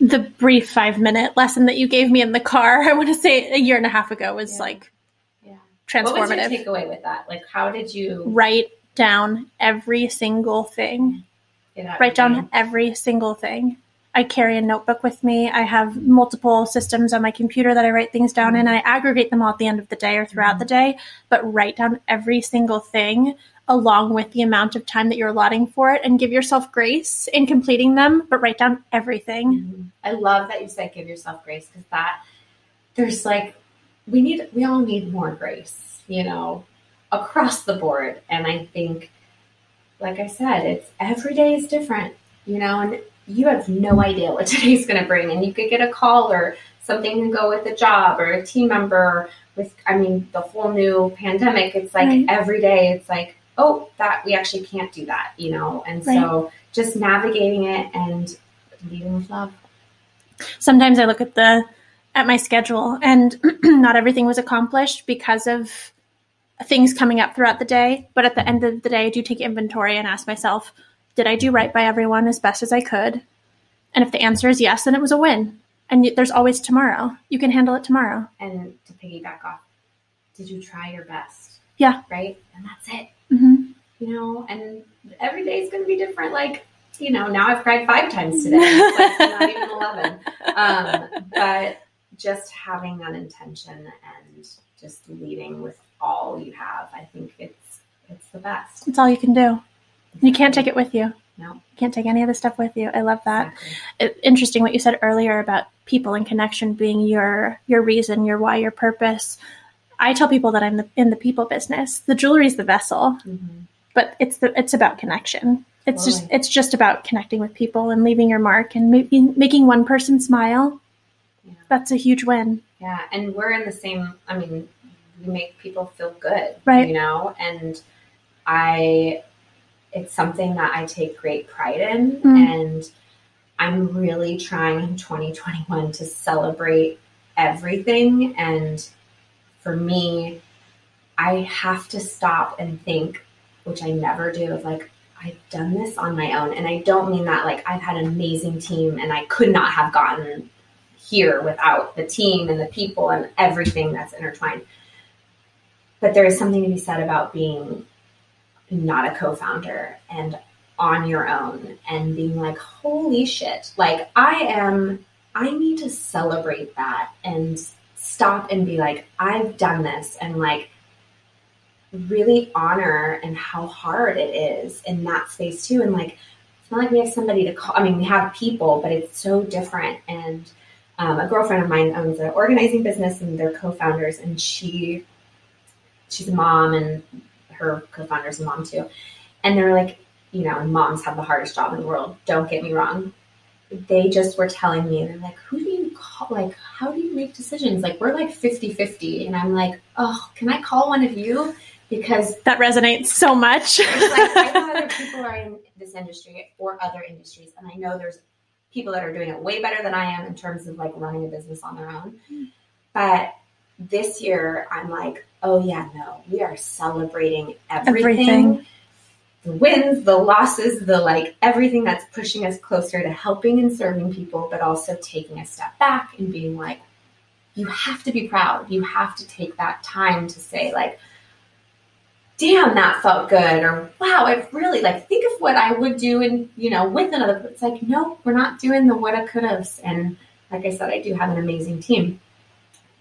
The brief five minute lesson that you gave me in the car, [laughs] I want to say a year and a half ago, was Yeah. like Yeah. What was your transformative. takeaway with that? Like, how did you Write down every single thing. Write down every single thing. I carry a notebook with me. I have multiple systems on my computer that I write things down in. And I aggregate them all at the end of the day or throughout the day, but write down every single thing along with the amount of time that you're allotting for it and give yourself grace in completing them, but write down everything. Mhm. I love that you said give yourself grace because that there's like we need we all need more grace, you know, across the board. And I think, like I said, it's every day is different, you know, and you have no idea what [laughs] today's going to bring. And you could get a call or something can go with a job or a team member with, I mean, the whole new pandemic. It's like Right. every day, it's like, oh, that we actually can't do that, you know, and so just navigating it and leading with love. sometimes I look at the at my schedule and [clears throat] not everything was accomplished because of things coming up throughout the day. But at the end of the day, I do take inventory and ask myself, did I do right by everyone as best as I could? And if the answer is yes, then it was a win. And there's always tomorrow. You can handle it tomorrow. and to piggyback off, did you try your best? Yeah. Right? And that's it. hmm You know, and every day is going to be different. Like, you know, now I've cried five times today. Like not even [laughs] 11. Um, but just having that intention and just leading with all you have, I think it's it's the best. It's all you can do. You can't take it with you. No. You can't take any of the stuff with you. I love that. Exactly. It, interesting what you said earlier about people and connection being your your reason, your why, your purpose. I tell people that I'm the, in the people business. The jewelry is the vessel, Mhm. but it's the it's about connection. It's just it's just about connecting with people and leaving your mark and making making one person smile. Yeah. That's a huge win. Yeah, and we're in the same. I mean, we make people feel good, Right. You know, and I, it's something that I take great pride in, Mm. and I'm really trying in 2021 to celebrate everything. And for me, I have to stop and think, which I never do, of like. I've done this on my own. And I don't mean that like I've had an amazing team and I could not have gotten here without the team and the people and everything that's intertwined. But there is something to be said about being not a co founder and on your own and being like, holy shit, like I am, I need to celebrate that and stop and be like, I've done this and like really honor and how hard it is in that space too. And like, it's not like we have somebody to call. I mean, we have people, but it's so different. And um, a girlfriend of mine owns an organizing business, and they're co-founders. And she, she's a mom, and her co-founder's a mom too. And they're like, you know, moms have the hardest job in the world. Don't get me wrong. They just were telling me, they're like, who do you call? Like, how do you make decisions? Like, we're like 50 50. And I'm like, oh, can I call one of you? Because That resonates so much. like I know [laughs] other people are in this industry or other industries, and I know there's people that are doing it way better than I am in terms of like running a business on their own. Hmm. But this year, I'm like, oh yeah, no, we are celebrating everything. Everything. The wins, the losses, the like everything that's pushing us closer to helping and serving people, but also taking a step back and being like, you have to be proud. You have to take that time to say, like, damn, that felt good, or wow, I really like think of what I would do and you know with another. It's like, no, we're not doing the woulda. And like I said, I do have an amazing team,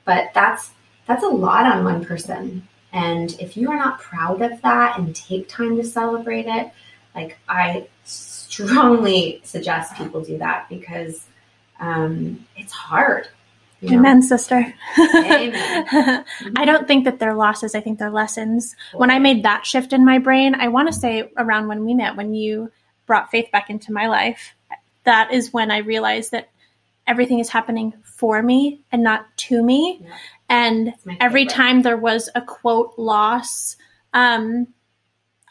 but that's that's a lot on one person. And if you are not proud of that and take time to celebrate it, like I strongly suggest people do that because um, it's hard. you know? Amen, sister. Amen. [laughs] I don't think that they're losses. I think they're lessons. When I made that shift in my brain, I want to say around when we met, when you brought faith back into my life, that is when I realized that everything is happening for me and not to me. Yeah. And every time there was a quote loss, um,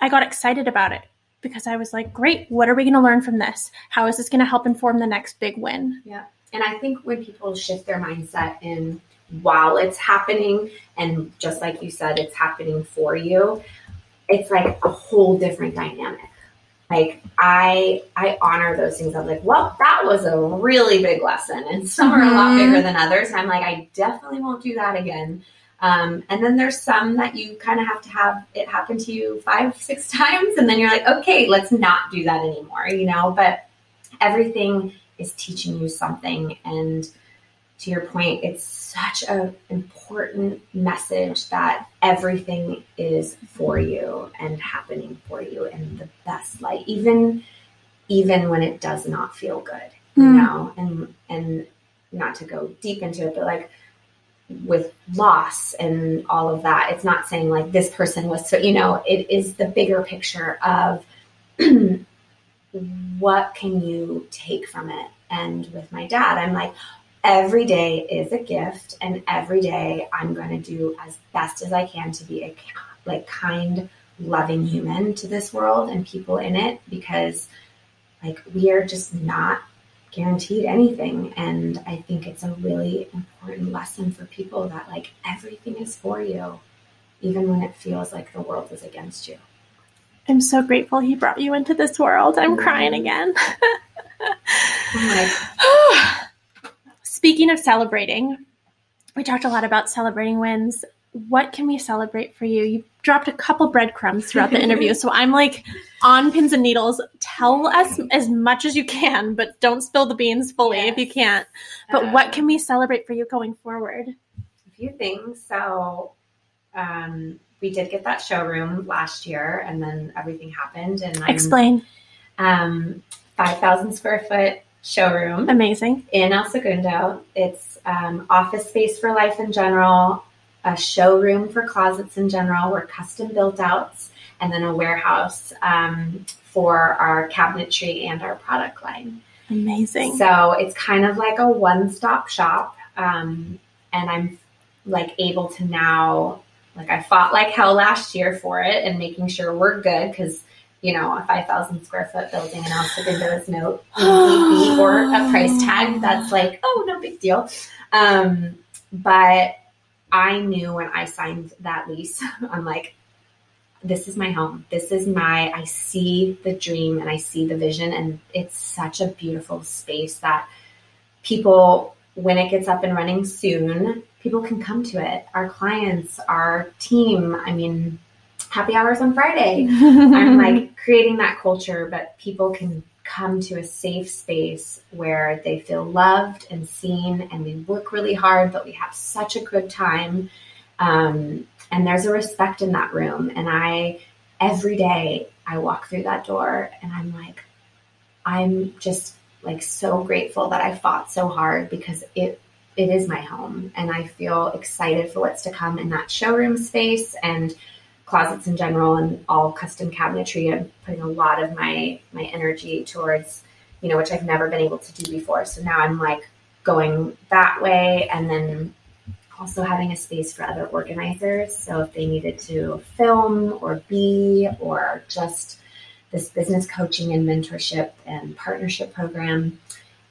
I got excited about it because I was like, great, what are we going to learn from this? How is this going to help inform the next big win? Yeah. And I think when people shift their mindset in while it's happening, and just like you said, it's happening for you, it's like a whole different dynamic. Like I I honor those things. I'm like, well, that was a really big lesson. And some are a lot Mhm. bigger than others. And I'm like, I definitely won't do that again. Um, and then there's some that you kind of have to have it happen to you five, six [laughs] times, and then you're like, okay, let's not do that anymore, you know. But everything is teaching you something, and to your point, it's such an important message that everything is for you and happening for you in the best light, even even when it does not feel good, you Mm. know. And and not to go deep into it, but like with loss and all of that, it's not saying like this person was so, you know, it is the bigger picture of [clears throat] what can you take from it? And with my dad, I'm like, every day is a gift, and every day I'm going to do as best as I can to be a like kind, loving human to this world and people in it because like we are just not guaranteed anything and i think it's a really important lesson for people that like everything is for you even when it feels like the world is against you I'm so grateful he brought you into this world. I'm Mhm. crying again. i'm like Speaking of celebrating, we talked a lot about celebrating wins. what can we celebrate for you? You dropped a couple breadcrumbs throughout the interview, so I'm like on pins and needles. Tell us as much as you can, but don't spill the beans fully yes. if you can't. But um, what can we celebrate for you going forward? A few things. So, um, we did get that showroom last year, and then everything happened. And I'm, explain. Um, five thousand square foot showroom. Amazing. In El Segundo. It's um, office space for life in general, a showroom for closets in general. We're custom built outs, and then a warehouse um, for our cabinetry and our product line. Amazing. So it's kind of like a one stop shop. Um, and I'm like able to now, like, I fought like hell last year for it and making sure we're good because you know, a 5,000 square foot building and also Windows Note or a price tag that's [gasps] like, oh, no big deal. Um, but I knew when I signed that lease, [laughs] I'm like, this is my home. This is my, I see the dream and I see the vision. And it's such a beautiful space that people, when it gets up and running soon, people can come to it. Our clients, our team, I mean, happy hours on Friday. [laughs] I'm like creating that culture, but people can come to a safe space where they feel loved and seen, and we work really hard, but we have such a good time. Um, and there's a respect in that room. And I, every day, I walk through that door and I'm like, I'm just like so grateful that I fought so hard because it it is my home and I feel excited for what's to come in that showroom space and closets in general and all custom cabinetry. I'm putting a lot of my my energy towards, you know, which I've never been able to do before. So now I'm like going that way and then also having a space for other organizers. So if they needed to film or be or just this business coaching and mentorship and partnership program.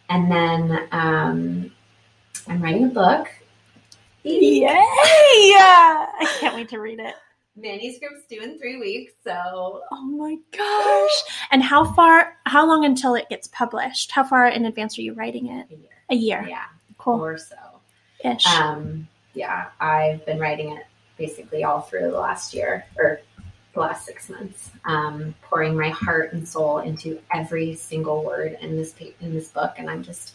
And then um, I'm writing a book. Yay! [laughs] I can't wait to read it manuscript's due in three weeks. So, oh my gosh! And how far? How long until it gets published? How far in advance are you writing it? A year. A year. Yeah. Cool. Or so. Ish. Um. Yeah, I've been writing it basically all through the last year or the last six months, um, pouring my heart and soul into every single word in this in this book, and I'm just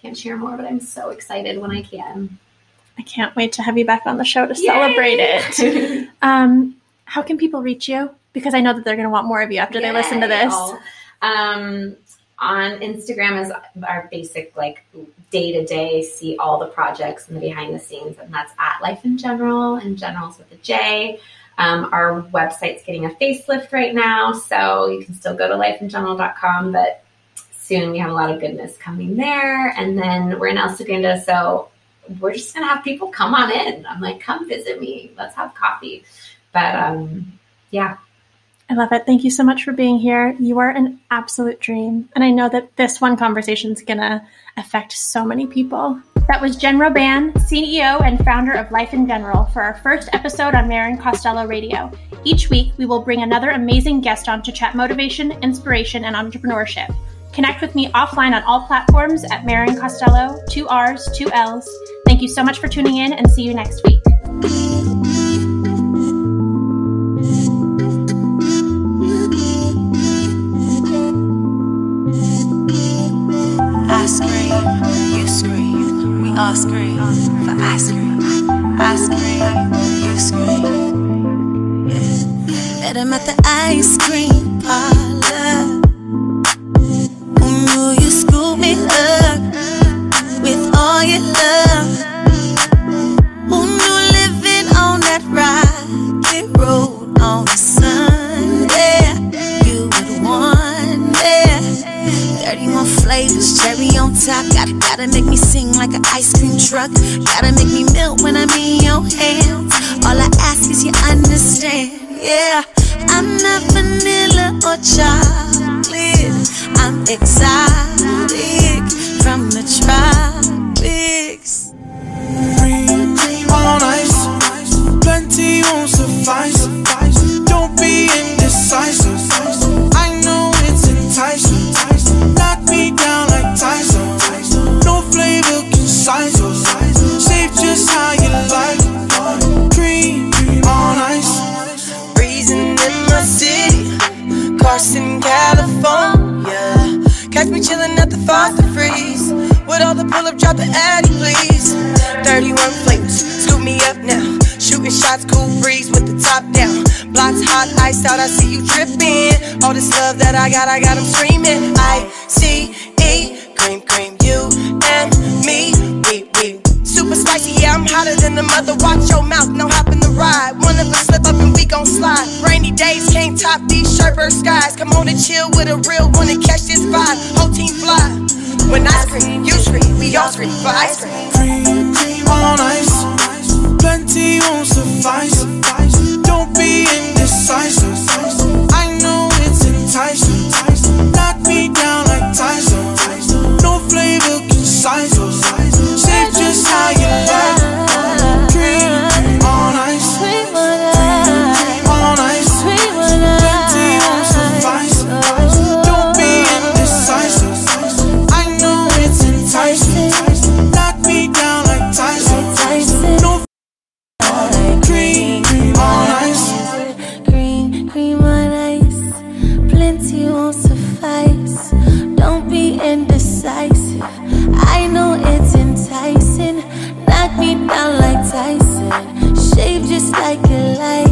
can't share more, but I'm so excited when I can. I can't wait to have you back on the show to Yay! celebrate it. [laughs] um, how can people reach you? Because I know that they're going to want more of you after Yay! they listen to this. Um, on Instagram is our basic like day to day, see all the projects and the behind the scenes, and that's at Life InJeneral, and Generals with a J. Um, our website's getting a facelift right now, so you can still go to lifeinjeneral.com, but soon we have a lot of goodness coming there. And then we're in El Segundo, so we're just gonna have people come on in. I'm like, come visit me. Let's have coffee. But um, yeah. I love it. Thank you so much for being here. You are an absolute dream. And I know that this one conversation is going to affect so many people. That was Jen Robin, CEO and founder of Life InJeneral, for our first episode on Marin Costello Radio. Each week, we will bring another amazing guest on to chat motivation, inspiration, and entrepreneurship. Connect with me offline on all platforms at Marin Costello, two R's, two L's. Thank you so much for tuning in and see you next week. I scream, you scream, we all scream for ice cream. I scream, you scream. Met him at the ice cream on a Sunday you would want it? 31 flavors, cherry on top. Gotta, gotta make me sing like an ice cream truck. Gotta make me melt when I'm in your hands. All I ask is you understand, yeah. I'm not vanilla or chocolate. I'm exotic from the tropics. Cream on ice. Plenty won't suffice. Carson, California. Catch me chillin' at the Foster Freeze. With all the pull up, drop the Addy, please. 31 flavors, scoop me up now. Shooting shots, cool breeze with the top down. Blocks hot, iced out, I see you drippin'. All this love that I got, I got them screaming. I C E, cream, cream, you and me. Super spicy, yeah, I'm hotter than the mother. Watch your mouth, no hop in the ride. One of us slip up and we gon' slide. Rainy days can't top these Sherbert skies. Come on and chill with a real one and catch this vibe. Whole team fly. When I scream, you scream, we all scream for ice cream. Cream, cream on ice. Plenty won't suffice. Don't be indecisive. I know it's enticing. Knock me down like Tyson. No flavor concise. How you like. Down like Tyson. Shape just like a like.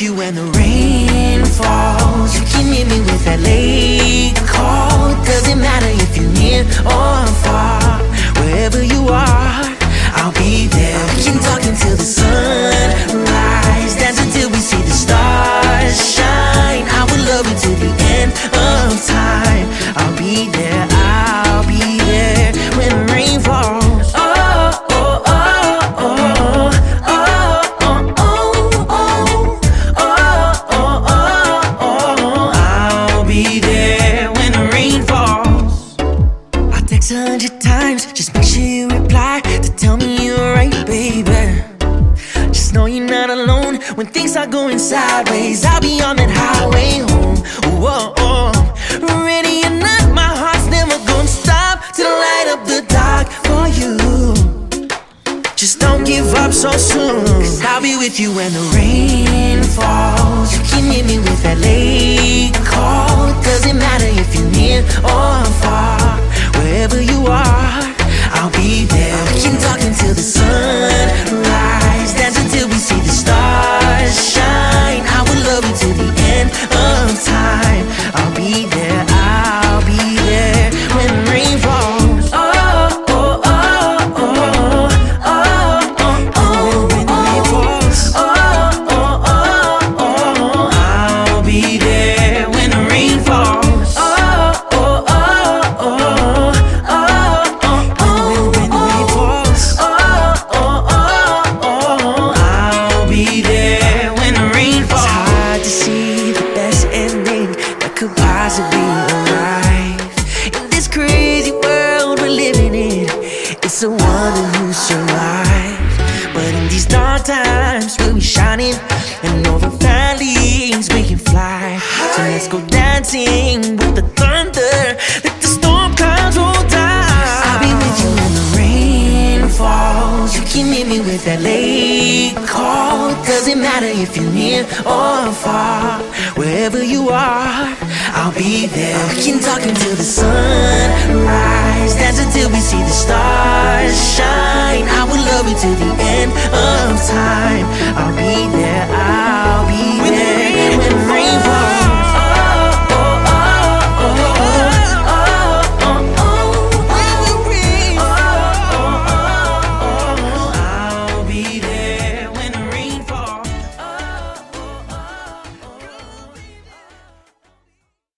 You when the don't give up so soon. Cause I'll be with you when the rain falls. You can hit me with that late call. It doesn't matter if you're near or far. Wherever you are, I'll be there. We can talk until the sun or far. Wherever you are, I'll be there. We can talk until the sun rise. Dance until we see the stars shine. I will love you till the